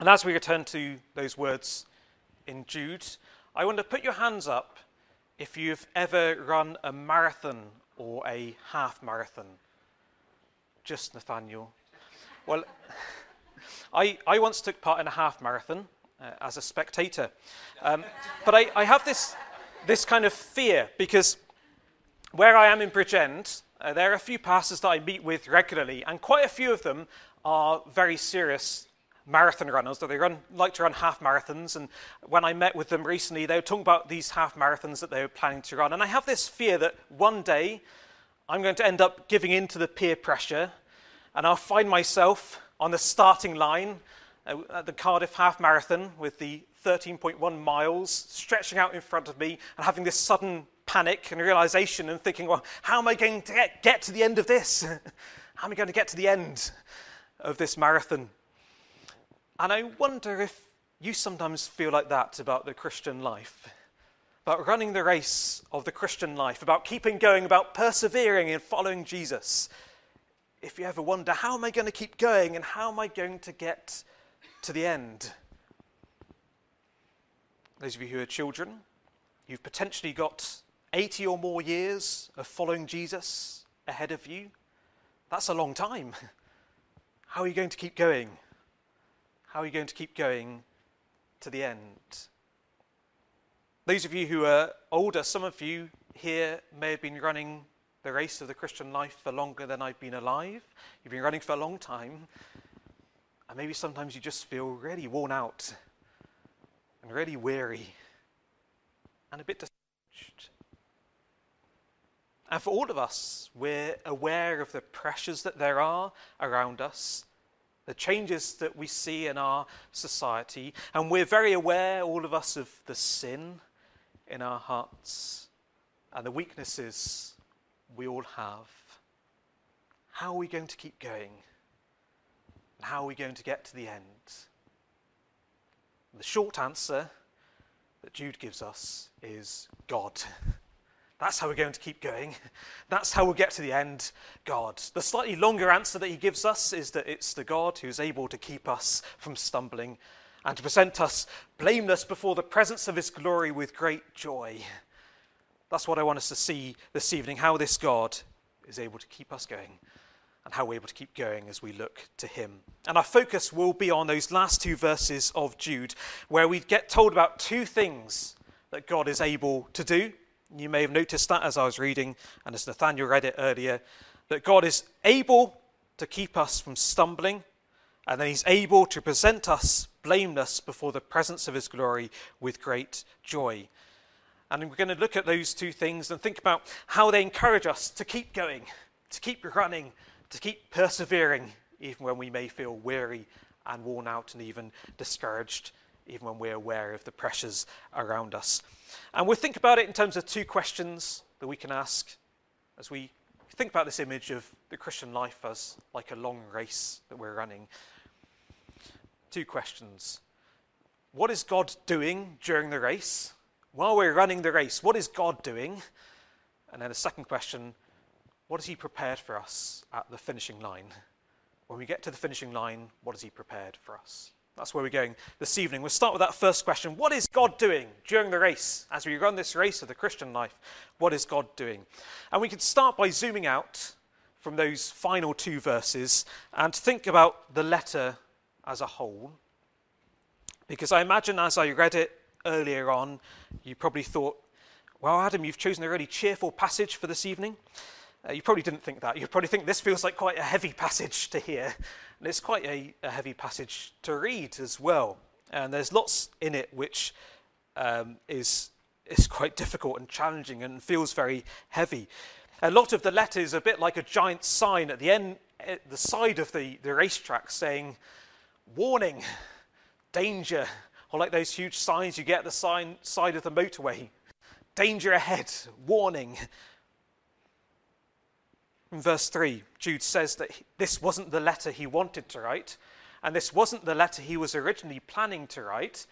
And as we return to those words in Jude, I want to put your hands up if you've ever run a marathon or a half marathon. Just Nathaniel. Well, I, I once took part in a half marathon uh, as a spectator. Um, but I, I have this, this kind of fear because where I am in Bridgend, uh, there are a few pastors that I meet with regularly, and quite a few of them are very serious marathon runners. That they run like to run half marathons. And when I met with them recently, they were talking about these half marathons that they were planning to run. And I have this fear that one day I'm going to end up giving in to the peer pressure, and I'll find myself on the starting line uh, at the Cardiff Half Marathon with the 13.1 miles stretching out in front of me and having this sudden panic and realization and thinking, well, how am I going to get, get to the end of this? how am I going to get to the end of this marathon? And I wonder if you sometimes feel like that about the Christian life, about running the race of the Christian life, about keeping going, about persevering in following Jesus. If you ever wonder, how am I going to keep going and how am I going to get to the end? Those of you who are children, you've potentially got 80 or more years of following Jesus ahead of you. That's a long time. How are you going to keep going? How are you going to keep going to the end? Those of you who are older, some of you here may have been running the race of the Christian life for longer than I've been alive. You've been running for a long time. And maybe sometimes you just feel really worn out and really weary and a bit discouraged. And for all of us, we're aware of the pressures that there are around us the changes that we see in our society. And we're very aware, all of us, of the sin in our hearts and the weaknesses we all have. How are we going to keep going? And how are we going to get to the end? The short answer that Jude gives us is God. That's how we're going to keep going. That's how we'll get to the end God. The slightly longer answer that he gives us is that it's the God who's able to keep us from stumbling and to present us blameless before the presence of his glory with great joy. That's what I want us to see this evening how this God is able to keep us going and how we're able to keep going as we look to him. And our focus will be on those last two verses of Jude, where we get told about two things that God is able to do you may have noticed that as I was reading, and as Nathaniel read it earlier, that God is able to keep us from stumbling, and then He's able to present us blameless before the presence of His glory with great joy. And we're going to look at those two things and think about how they encourage us to keep going, to keep running, to keep persevering, even when we may feel weary and worn out and even discouraged even when we're aware of the pressures around us. And we'll think about it in terms of two questions that we can ask as we think about this image of the Christian life as like a long race that we're running. Two questions. What is God doing during the race? While we're running the race, what is God doing? And then a second question what has He prepared for us at the finishing line? When we get to the finishing line, what has He prepared for us? That's where we're going this evening. We'll start with that first question What is God doing during the race? As we run this race of the Christian life, what is God doing? And we can start by zooming out from those final two verses and think about the letter as a whole. Because I imagine as I read it earlier on, you probably thought, well, Adam, you've chosen a really cheerful passage for this evening. Uh, you probably didn't think that. You probably think this feels like quite a heavy passage to hear. And it's quite a, a heavy passage to read as well. And there's lots in it which um, is, is quite difficult and challenging and feels very heavy. A lot of the letter is a bit like a giant sign at the end, at the side of the, the racetrack saying, warning, danger, or like those huge signs you get at the sign, side of the motorway, danger ahead, warning. In verse 3, Jude says that this wasn't the letter he wanted to write, and this wasn't the letter he was originally planning to write,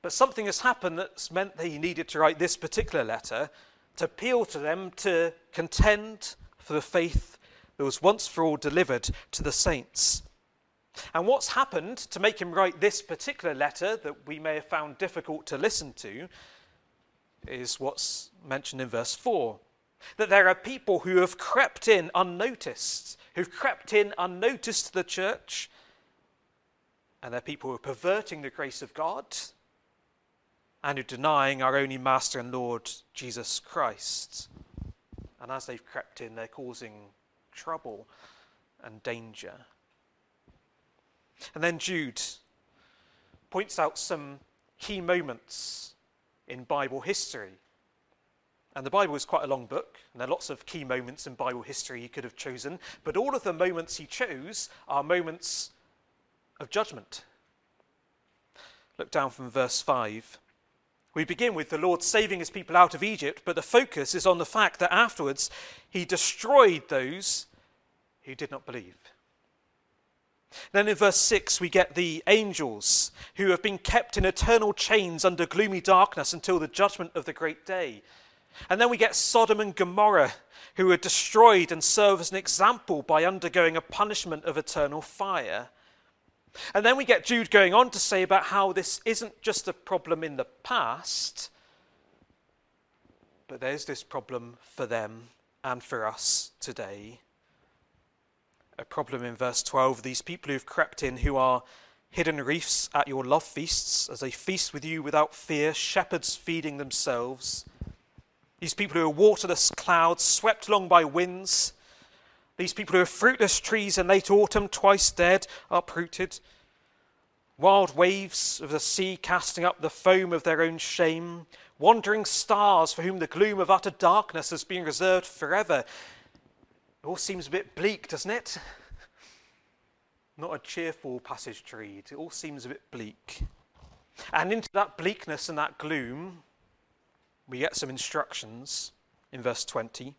but something has happened that's meant that he needed to write this particular letter to appeal to them to contend for the faith that was once for all delivered to the saints. And what's happened to make him write this particular letter that we may have found difficult to listen to is what's mentioned in verse 4 that there are people who have crept in unnoticed, who've crept in unnoticed to the church, and they're people who are perverting the grace of God and who are denying our only Master and Lord Jesus Christ. And as they've crept in, they're causing trouble and danger. And then Jude points out some key moments in Bible history. And the Bible is quite a long book, and there are lots of key moments in Bible history he could have chosen, but all of the moments he chose are moments of judgment. Look down from verse 5. We begin with the Lord saving his people out of Egypt, but the focus is on the fact that afterwards he destroyed those who did not believe. Then in verse 6, we get the angels who have been kept in eternal chains under gloomy darkness until the judgment of the great day. And then we get Sodom and Gomorrah who are destroyed and serve as an example by undergoing a punishment of eternal fire. And then we get Jude going on to say about how this isn't just a problem in the past, but there's this problem for them and for us today. A problem in verse 12 these people who've crept in, who are hidden reefs at your love feasts, as they feast with you without fear, shepherds feeding themselves. These people who are waterless clouds swept along by winds these people who are fruitless trees in late autumn, twice dead, uprooted. Wild waves of the sea casting up the foam of their own shame. Wandering stars for whom the gloom of utter darkness has been reserved forever. It all seems a bit bleak, doesn't it? Not a cheerful passage to read. It all seems a bit bleak. And into that bleakness and that gloom, we get some instructions in verse 20.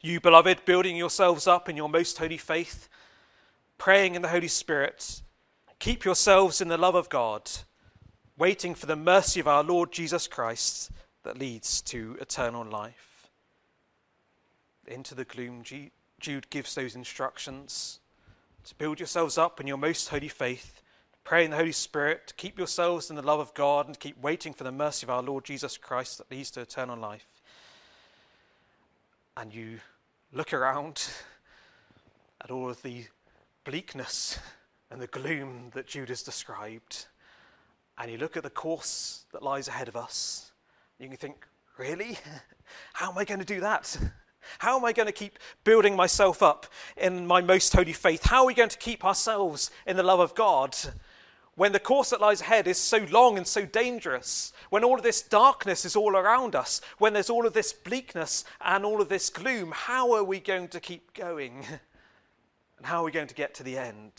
You, beloved, building yourselves up in your most holy faith, praying in the Holy Spirit, keep yourselves in the love of God, waiting for the mercy of our Lord Jesus Christ that leads to eternal life. Into the gloom, Jude gives those instructions to build yourselves up in your most holy faith, pray in the Holy Spirit, to keep yourselves in the love of God, and to keep waiting for the mercy of our Lord Jesus Christ that leads to eternal life and you look around at all of the bleakness and the gloom that Jude's described, and you look at the course that lies ahead of us, you can think, really? How am I going to do that? How am I going to keep building myself up in my most holy faith? How are we going to keep ourselves in the love of God? When the course that lies ahead is so long and so dangerous, when all of this darkness is all around us, when there's all of this bleakness and all of this gloom, how are we going to keep going? And how are we going to get to the end?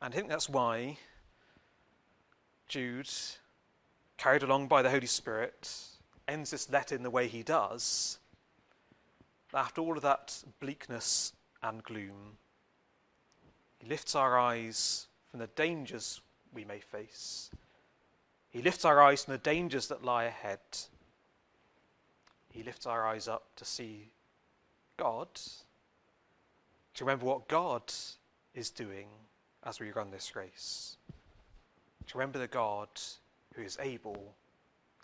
And I think that's why Jude, carried along by the Holy Spirit, ends this letter in the way he does. After all of that bleakness and gloom, he lifts our eyes from the dangers we may face. He lifts our eyes from the dangers that lie ahead. He lifts our eyes up to see God, to remember what God is doing as we run this race, to remember the God who is able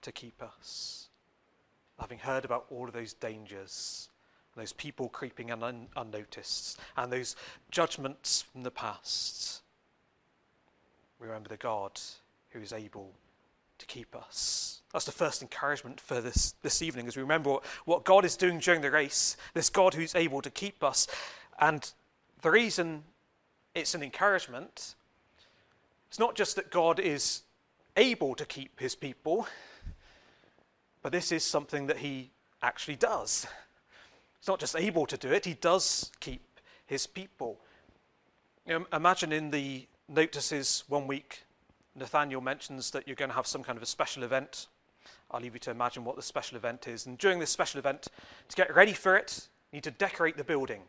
to keep us. Having heard about all of those dangers, those people creeping un- unnoticed, and those judgments from the past. We remember the God who is able to keep us. That's the first encouragement for this, this evening as we remember what, what God is doing during the race, this God who's able to keep us. And the reason it's an encouragement, it's not just that God is able to keep his people, but this is something that he actually does. He's not just able to do it, he does keep his people. You know, imagine in the notices one week, Nathaniel mentions that you're going to have some kind of a special event. I'll leave you to imagine what the special event is. And during this special event, to get ready for it, you need to decorate the building.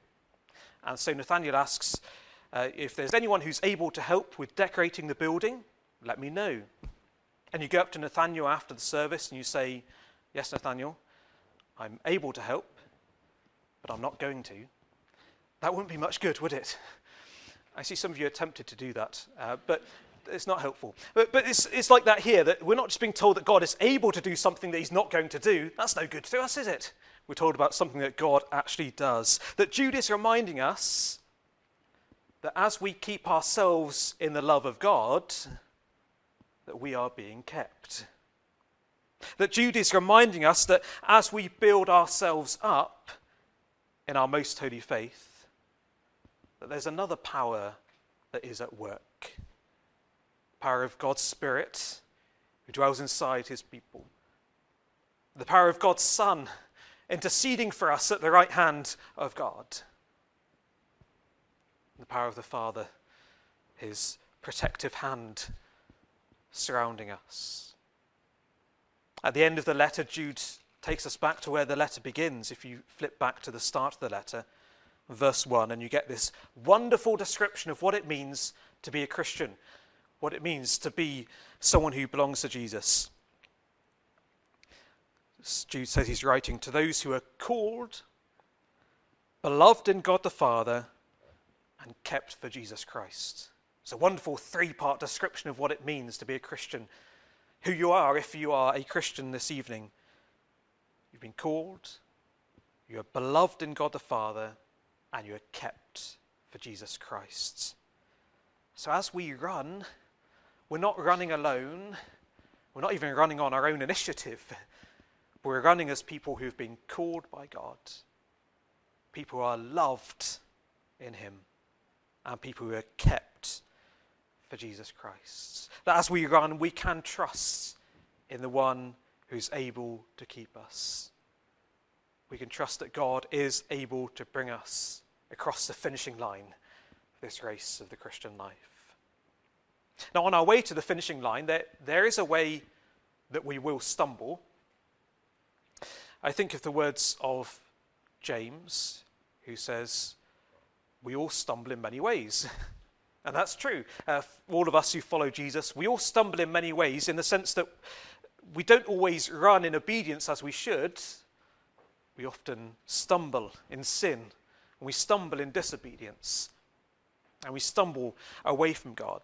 And so Nathaniel asks uh, if there's anyone who's able to help with decorating the building, let me know. And you go up to Nathaniel after the service and you say, Yes, Nathaniel, I'm able to help but I'm not going to. That wouldn't be much good, would it? I see some of you are tempted to do that, uh, but it's not helpful. But, but it's, it's like that here that we're not just being told that God is able to do something that he's not going to do. That's no good to us, is it? We're told about something that God actually does. That Jude is reminding us that as we keep ourselves in the love of God, that we are being kept. That Jude is reminding us that as we build ourselves up in our most holy faith, that there's another power that is at work. The power of God's Spirit who dwells inside his people. The power of God's Son interceding for us at the right hand of God. The power of the Father, his protective hand surrounding us. At the end of the letter, Jude takes us back to where the letter begins. If you flip back to the start of the letter, verse 1, and you get this wonderful description of what it means to be a Christian, what it means to be someone who belongs to Jesus. Jude says he's writing to those who are called, beloved in God the Father, and kept for Jesus Christ. It's a wonderful three part description of what it means to be a Christian, who you are if you are a Christian this evening. You've been called, you are beloved in God the Father, and you are kept for Jesus Christ. So as we run, we're not running alone, we're not even running on our own initiative. We're running as people who've been called by God, people who are loved in Him, and people who are kept for Jesus Christ. That as we run, we can trust in the one who's able to keep us. We can trust that God is able to bring us across the finishing line of this race of the Christian life. Now, on our way to the finishing line, there, there is a way that we will stumble. I think of the words of James, who says, We all stumble in many ways. And that's true. Uh, all of us who follow Jesus, we all stumble in many ways in the sense that we don't always run in obedience as we should. We often stumble in sin, and we stumble in disobedience, and we stumble away from God.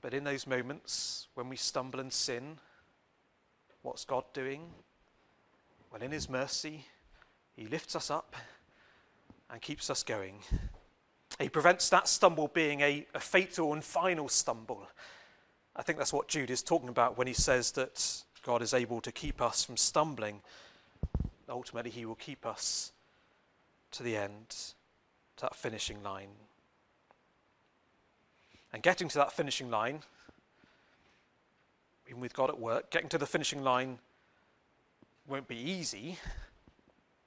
But in those moments when we stumble and sin, what's God doing? Well, in His mercy, He lifts us up and keeps us going. He prevents that stumble being a, a fatal and final stumble. I think that's what Jude is talking about when he says that God is able to keep us from stumbling. Ultimately, he will keep us to the end, to that finishing line. And getting to that finishing line, even with God at work, getting to the finishing line won't be easy.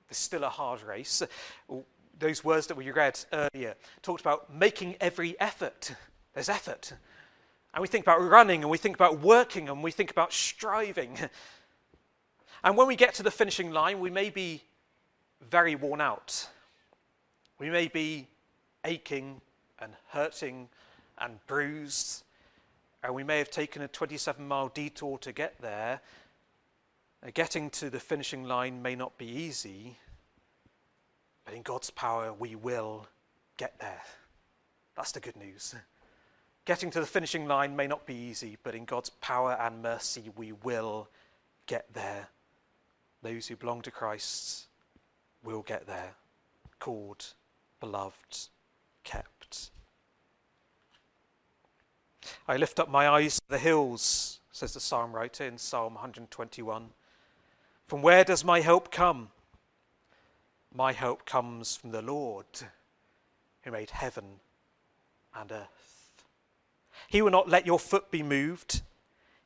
There's still a hard race those words that we read earlier talked about making every effort. There's effort. And we think about running and we think about working and we think about striving. And when we get to the finishing line, we may be very worn out. We may be aching and hurting and bruised. And we may have taken a 27 mile detour to get there. Getting to the finishing line may not be easy. But in God's power, we will get there. That's the good news. Getting to the finishing line may not be easy, but in God's power and mercy, we will get there. Those who belong to Christ will get there. Called, beloved, kept. I lift up my eyes to the hills, says the psalm writer in Psalm 121. From where does my help come? My help comes from the Lord who made heaven and earth. He will not let your foot be moved.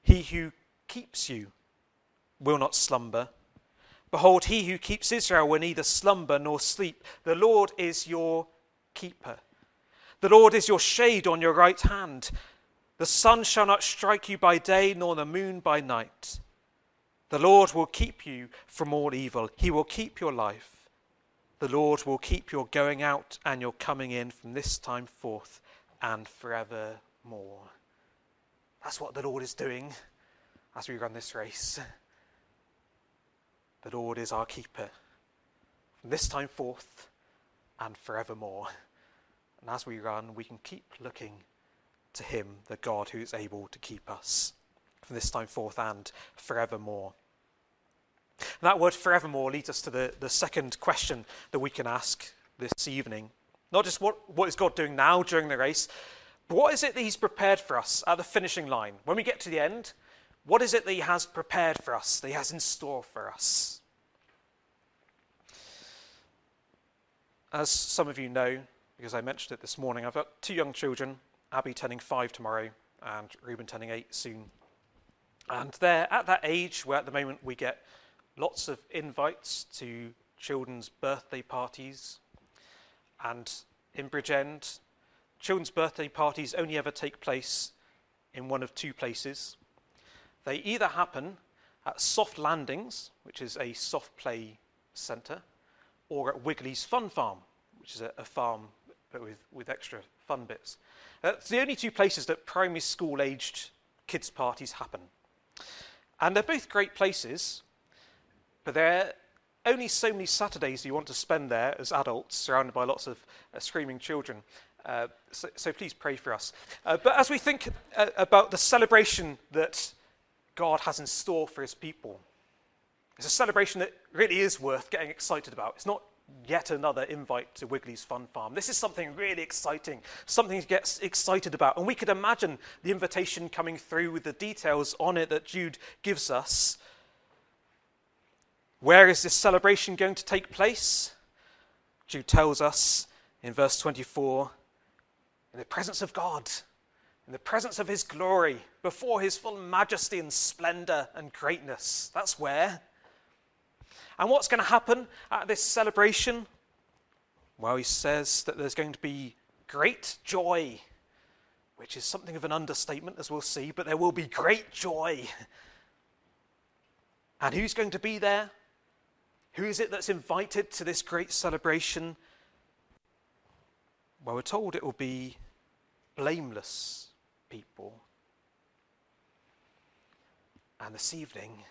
He who keeps you will not slumber. Behold, he who keeps Israel will neither slumber nor sleep. The Lord is your keeper. The Lord is your shade on your right hand. The sun shall not strike you by day, nor the moon by night. The Lord will keep you from all evil. He will keep your life. The Lord will keep your going out and your coming in from this time forth and forevermore. That's what the Lord is doing as we run this race. The Lord is our keeper from from this time forth and forevermore. And as we run, we can keep looking to Him, the God who is able to keep us from this time forth and forevermore. And that word forevermore leads us to the, the second question that we can ask this evening. Not just what, what is God doing now during the race, but what is it that He's prepared for us at the finishing line? When we get to the end, what is it that He has prepared for us, that He has in store for us? As some of you know, because I mentioned it this morning, I've got two young children, Abby turning five tomorrow and Reuben turning eight soon. And they're at that age where at the moment we get lots of invites to children's birthday parties. And in Bridgend, children's birthday parties only ever take place in one of two places. They either happen at Soft Landings, which is a soft play centre, or at Wiggly's Fun Farm, which is a, a farm but with, with extra fun bits. It's the only two places that primary school aged kids' parties happen. And they're both great places, but there are only so many Saturdays you want to spend there as adults, surrounded by lots of uh, screaming children. Uh, so, so, please pray for us. Uh, but as we think uh, about the celebration that God has in store for his people, it's a celebration that really is worth getting excited about. It's not yet another invite to Wiggly's Fun Farm. This is something really exciting, something to get excited about. And we could imagine the invitation coming through with the details on it that Jude gives us. Where is this celebration going to take place? Jude tells us in verse 24 in the presence of God, in the presence of his glory, before his full majesty and splendor and greatness. That's where. And what's going to happen at this celebration? Well, he says that there's going to be great joy, which is something of an understatement, as we'll see, but there will be great joy. And who's going to be there? Who is it that's invited to this great celebration? Well, we're told it will be blameless people. And this evening,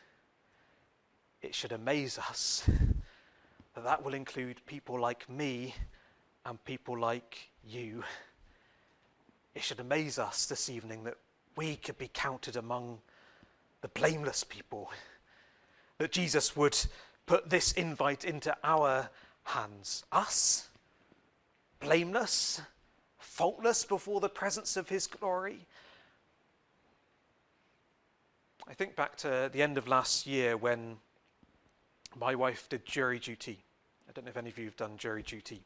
it should amaze us that that will include people like me and people like you. It should amaze us this evening that we could be counted among the blameless people, that Jesus would put this invite into our hands. Us, blameless, faultless before the presence of his glory. I think back to the end of last year when my wife did jury duty. I don't know if any of you have done jury duty,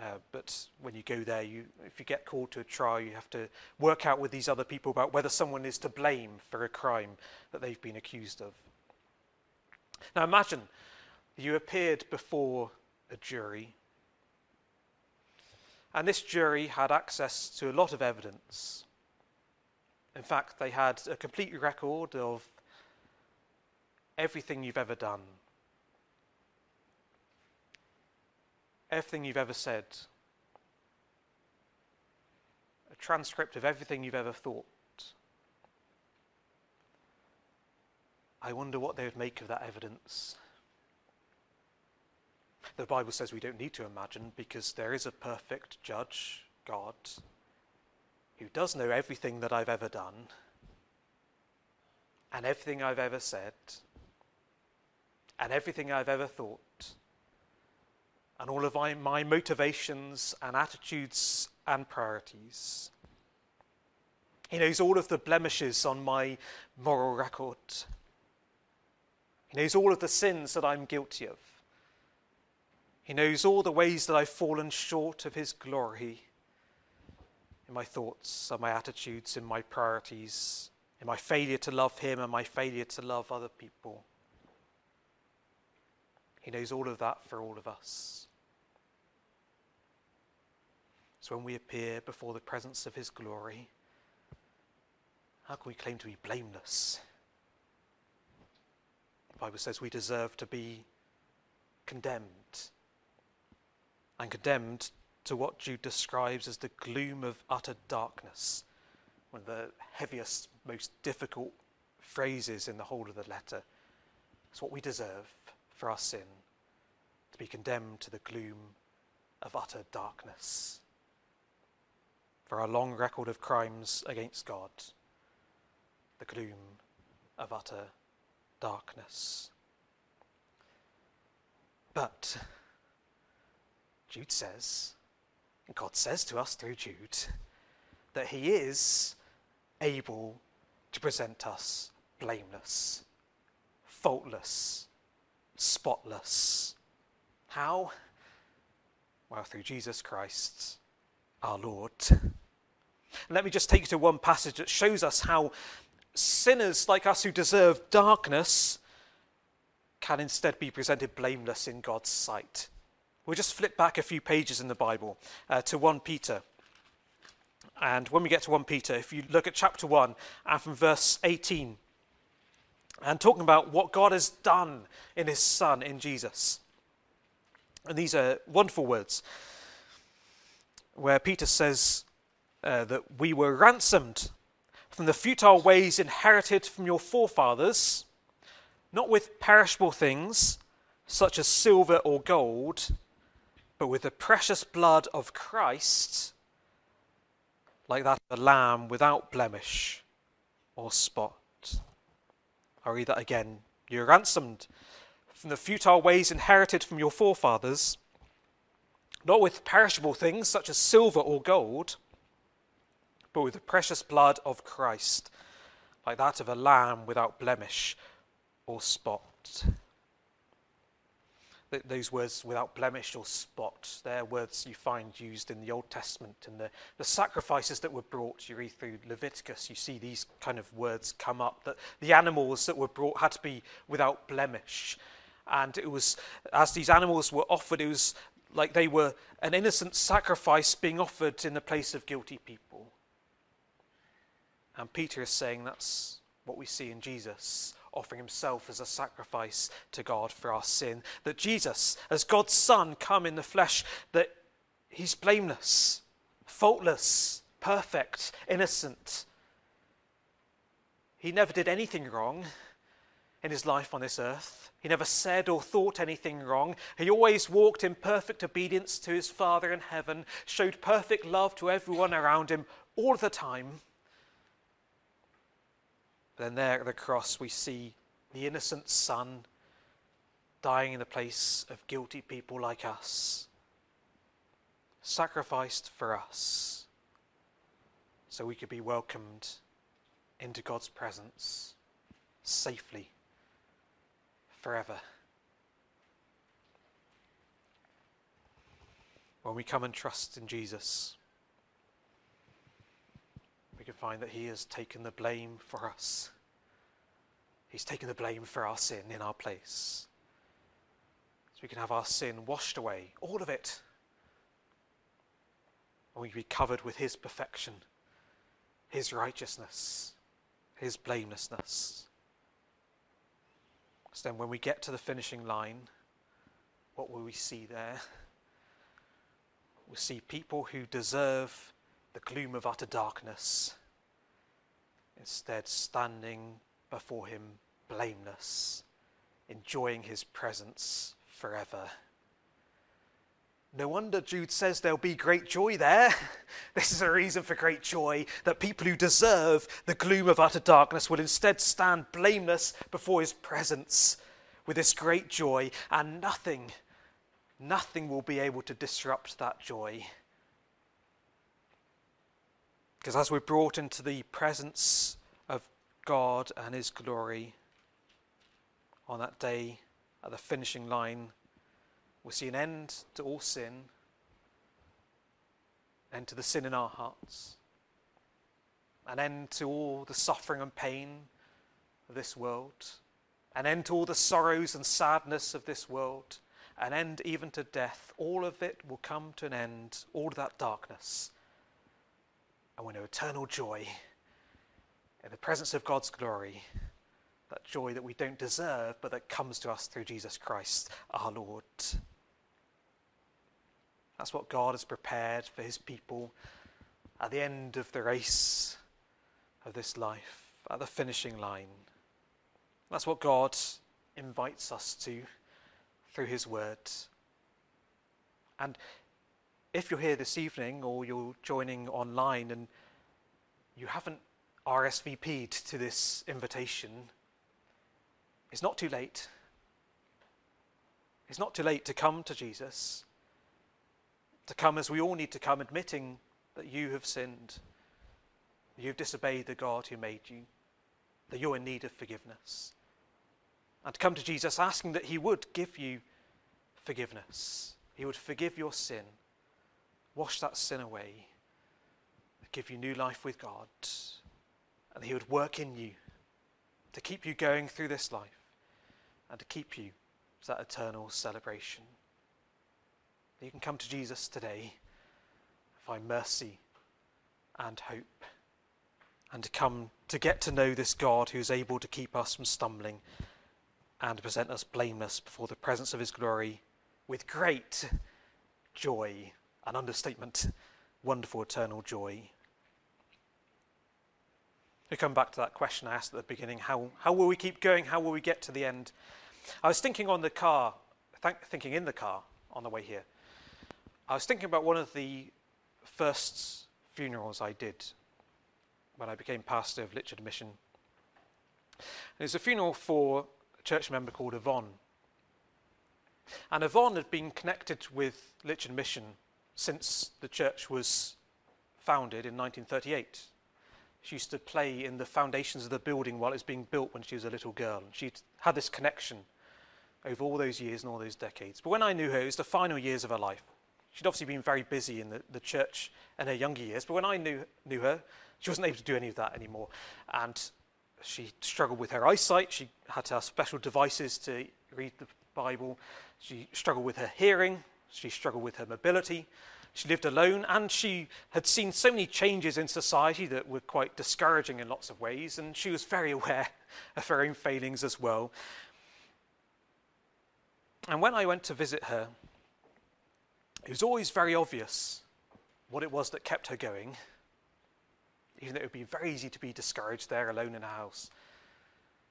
uh, but when you go there, you, if you get called to a trial, you have to work out with these other people about whether someone is to blame for a crime that they've been accused of. Now imagine you appeared before a jury, and this jury had access to a lot of evidence. In fact, they had a complete record of everything you've ever done everything you've ever said, a transcript of everything you've ever thought. I wonder what they would make of that evidence. The Bible says we don't need to imagine because there is a perfect judge, God, who does know everything that I've ever done and everything I've ever said and everything I've ever thought and all of my, my motivations and attitudes and priorities. He knows all of the blemishes on my moral record. He knows all of the sins that I'm guilty of. He knows all the ways that I've fallen short of His glory in my thoughts in my attitudes, in my priorities, in my failure to love Him and my failure to love other people. He knows all of that for all of us. So when we appear before the presence of His glory, how can we claim to be blameless? The Bible says we deserve to be condemned. And condemned to what Jude describes as the gloom of utter darkness, one of the heaviest, most difficult phrases in the whole of the letter. It's what we deserve for our sin. to be condemned to the gloom of utter darkness. For our long record of crimes against God, the gloom of utter darkness. But Jude says, and God says to us through Jude, that He is able to present us blameless, faultless, spotless. How? Well, through Jesus Christ, our Lord. let me just take you to one passage that shows us how sinners like us who deserve darkness can instead be presented blameless in God's sight. We'll just flip back a few pages in the Bible uh, to 1 Peter. And when we get to 1 Peter, if you look at chapter 1 and from verse 18, and talking about what God has done in his Son, in Jesus. And these are wonderful words where Peter says uh, that we were ransomed from the futile ways inherited from your forefathers, not with perishable things such as silver or gold, but with the precious blood of Christ, like that of a lamb without blemish or spot. I'll read that again. You're ransomed from the futile ways inherited from your forefathers, not with perishable things such as silver or gold, but with the precious blood of Christ, like that of a lamb without blemish or spot those words without blemish or spot, they're words you find used in the Old Testament and the, the sacrifices that were brought. You read through Leviticus, you see these kind of words come up that the animals that were brought had to be without blemish. And it was, as these animals were offered, it was like they were an innocent sacrifice being offered in the place of guilty people. And Peter is saying that's what we see in Jesus offering himself as a sacrifice to God for our sin. That Jesus, as God's Son, come in the flesh, that he's blameless, faultless, perfect, innocent. He never did anything wrong in his life on this earth. He never said or thought anything wrong. He always walked in perfect obedience to his Father in heaven, showed perfect love to everyone around him all the time. But then there at the cross, we see the innocent Son dying in the place of guilty people like us, sacrificed for us, so we could be welcomed into God's presence safely, forever. When we come and trust in Jesus, can find that He has taken the blame for us. He's taken the blame for our sin in our place. So we can have our sin washed away, all of it. And we can be covered with His perfection, His righteousness, His blamelessness. So then, when we get to the finishing line, what will we see there? We'll see people who deserve the gloom of utter darkness, instead standing before him blameless, enjoying his presence forever. No wonder Jude says there'll be great joy there. This is a reason for great joy that people who deserve the gloom of utter darkness will instead stand blameless before his presence with this great joy, and nothing, nothing will be able to disrupt that joy. Because as we're brought into the presence of God and His glory on that day at the finishing line, we see an end to all sin, end to the sin in our hearts, an end to all the suffering and pain of this world, an end to all the sorrows and sadness of this world, an end even to death. All of it will come to an end, all of that darkness and we know eternal joy in the presence of God's glory, that joy that we don't deserve, but that comes to us through Jesus Christ our Lord. That's what God has prepared for his people at the end of the race of this life, at the finishing line. That's what God invites us to through his word And if you're here this evening or you're joining online and you haven't RSVP'd to this invitation, it's not too late. It's not too late to come to Jesus, to come as we all need to come, admitting that you have sinned, you've disobeyed the God who made you, that you're in need of forgiveness. And to come to Jesus asking that He would give you forgiveness, He would forgive your sin, wash that sin away, give you new life with God, and He would work in you to keep you going through this life and to keep you to that eternal celebration. You can come to Jesus today, find mercy and hope, and to come to get to know this God who is able to keep us from stumbling and present us blameless before the presence of his glory with great joy, an understatement, wonderful eternal joy. We come back to that question I asked at the beginning how, how will we keep going? How will we get to the end? I was thinking on the car, th- thinking in the car on the way here. I was thinking about one of the first funerals I did when I became pastor of Litchard Mission. It was a funeral for a church member called Yvonne. And Yvonne had been connected with Litchard Mission since the church was founded in 1938. She used to play in the foundations of the building while it was being built when she was a little girl. And she'd had this connection over all those years and all those decades. But when I knew her, it was the final years of her life. She'd obviously been very busy in the, the church in her younger years, but when I knew, knew her, she wasn't able to do any of that anymore. And she struggled with her eyesight. She had to have special devices to read the Bible. She struggled with her hearing. She struggled with her mobility. She lived alone and she had seen so many changes in society that were quite discouraging in lots of ways. And she was very aware of her own failings as well. And when I went to visit her, it was always very obvious what it was that kept her going, even though it would be very easy to be discouraged there alone in a house.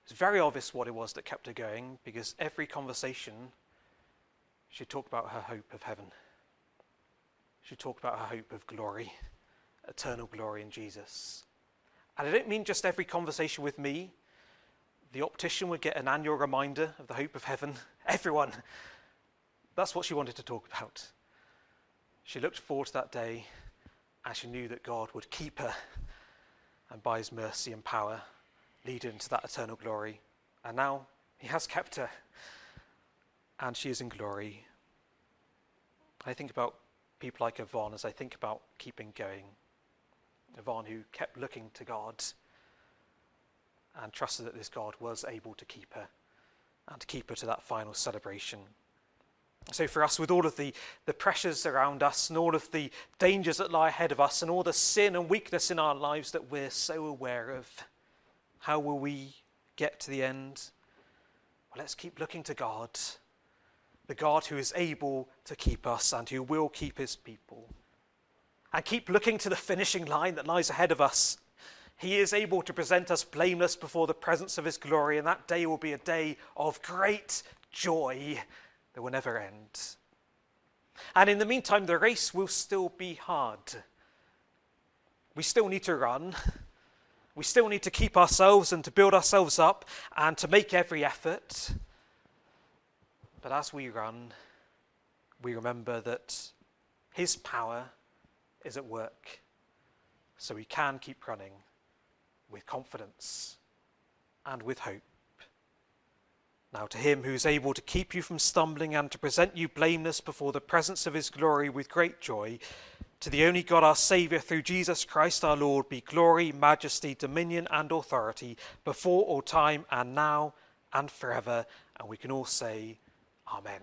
It was very obvious what it was that kept her going because every conversation she talked about her hope of heaven. She talked about her hope of glory, eternal glory in Jesus. And I don't mean just every conversation with me, the optician would get an annual reminder of the hope of heaven. Everyone. That's what she wanted to talk about. She looked forward to that day as she knew that God would keep her and by his mercy and power lead her into that eternal glory. And now he has kept her and she is in glory. I think about people like Yvonne as I think about keeping going. Yvonne, who kept looking to God and trusted that this God was able to keep her and to keep her to that final celebration. So, for us, with all of the, the pressures around us and all of the dangers that lie ahead of us and all the sin and weakness in our lives that we're so aware of, how will we get to the end? Well, let's keep looking to God, the God who is able to keep us and who will keep his people. And keep looking to the finishing line that lies ahead of us he is able to present us blameless before the presence of His glory, and that day will be a day of great joy that will never end. And in the meantime, the race will still be hard. We still need to run. We still need to keep ourselves and to build ourselves up and to make every effort. But as we run, we remember that His power is at work, so we can keep running with confidence and with hope. Now, to him who is able to keep you from stumbling and to present you blameless before the presence of his glory with great joy, to the only God our Saviour through Jesus Christ our Lord be glory, majesty, dominion, and authority before all time and now and forever. And we can all say, Amen.